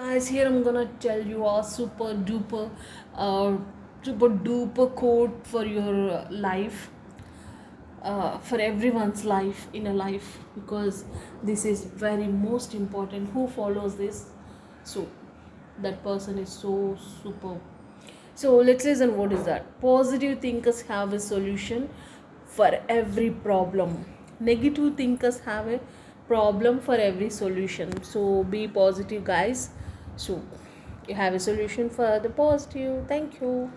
guys here i'm gonna tell you a super duper uh, super duper quote for your life uh, for everyone's life in a life because this is very most important. Who follows this? So that person is so super. So let's listen what is that. Positive thinkers have a solution for every problem. Negative thinkers have a problem for every solution. So be positive guys so you have a solution for the positive. Thank you